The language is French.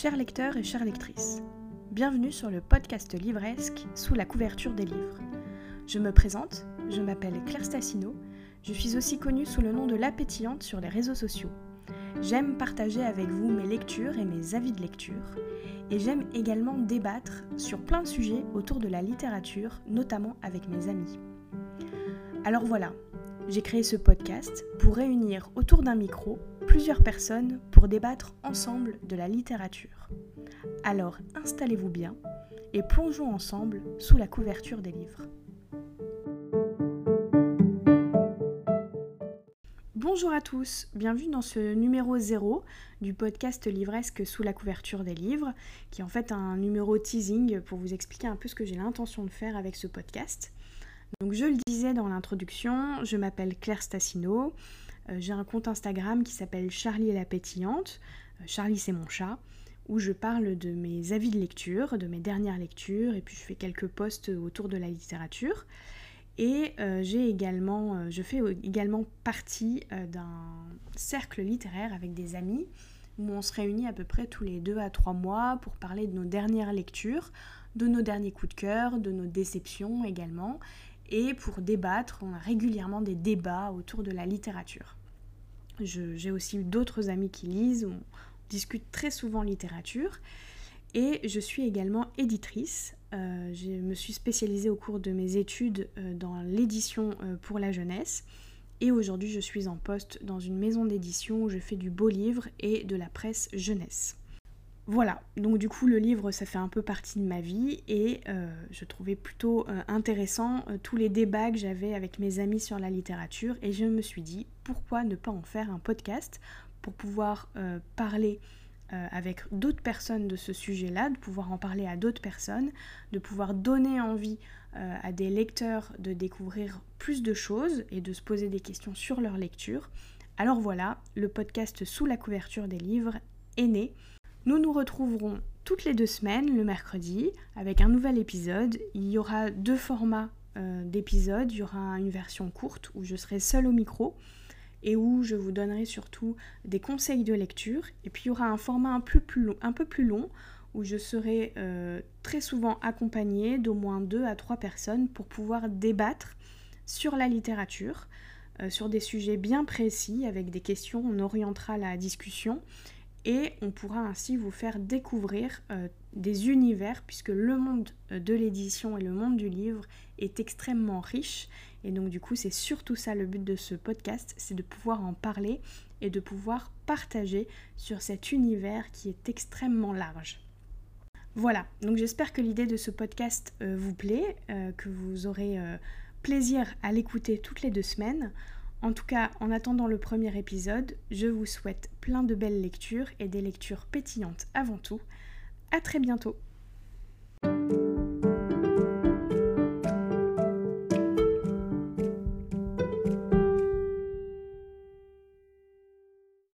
Chers lecteurs et chères lectrices, bienvenue sur le podcast livresque sous la couverture des livres. Je me présente, je m'appelle Claire Stassino, je suis aussi connue sous le nom de La Pétillante sur les réseaux sociaux. J'aime partager avec vous mes lectures et mes avis de lecture, et j'aime également débattre sur plein de sujets autour de la littérature, notamment avec mes amis. Alors voilà, j'ai créé ce podcast pour réunir autour d'un micro plusieurs personnes pour débattre ensemble de la littérature. Alors installez-vous bien et plongeons ensemble sous la couverture des livres. Bonjour à tous, bienvenue dans ce numéro 0 du podcast livresque sous la couverture des livres, qui est en fait un numéro teasing pour vous expliquer un peu ce que j'ai l'intention de faire avec ce podcast. Donc je le disais dans l'introduction, je m'appelle Claire Stassino, euh, j'ai un compte Instagram qui s'appelle Charlie et la pétillante, euh, Charlie c'est mon chat, où je parle de mes avis de lecture, de mes dernières lectures, et puis je fais quelques posts autour de la littérature. Et euh, j'ai également, je fais également partie d'un cercle littéraire avec des amis où on se réunit à peu près tous les deux à trois mois pour parler de nos dernières lectures, de nos derniers coups de cœur, de nos déceptions également, et pour débattre, on a régulièrement des débats autour de la littérature. J'ai aussi d'autres amis qui lisent, on discute très souvent littérature. Et je suis également éditrice. Euh, je me suis spécialisée au cours de mes études euh, dans l'édition euh, pour la jeunesse. Et aujourd'hui, je suis en poste dans une maison d'édition où je fais du beau livre et de la presse jeunesse. Voilà, donc du coup le livre ça fait un peu partie de ma vie et euh, je trouvais plutôt euh, intéressant euh, tous les débats que j'avais avec mes amis sur la littérature et je me suis dit pourquoi ne pas en faire un podcast pour pouvoir parler avec d'autres personnes de ce sujet-là, de pouvoir en parler à d'autres personnes, de pouvoir donner envie à des lecteurs de découvrir plus de choses et de se poser des questions sur leur lecture. Alors voilà, le podcast sous la couverture des livres est né. Nous nous retrouverons toutes les deux semaines, le mercredi, avec un nouvel épisode. Il y aura deux formats euh, d'épisodes. Il y aura une version courte où je serai seule au micro et où je vous donnerai surtout des conseils de lecture. Et puis il y aura un format un peu plus long, où je serai euh, très souvent accompagnée d'au moins deux à trois personnes pour pouvoir débattre sur la littérature, euh, sur des sujets bien précis avec des questions. On orientera la discussion et on pourra ainsi vous faire découvrir euh, des univers puisque le monde euh, de l'édition et le monde du livre est extrêmement riche et donc du coup c'est surtout ça le but de ce podcast, c'est de pouvoir en parler et de pouvoir partager sur cet univers qui est extrêmement large. Voilà, donc j'espère que l'idée de ce podcast euh, vous plaît, que vous aurez plaisir à l'écouter toutes les deux semaines. En tout cas, en attendant le premier épisode, je vous souhaite plein de belles lectures et des lectures pétillantes avant tout. A très bientôt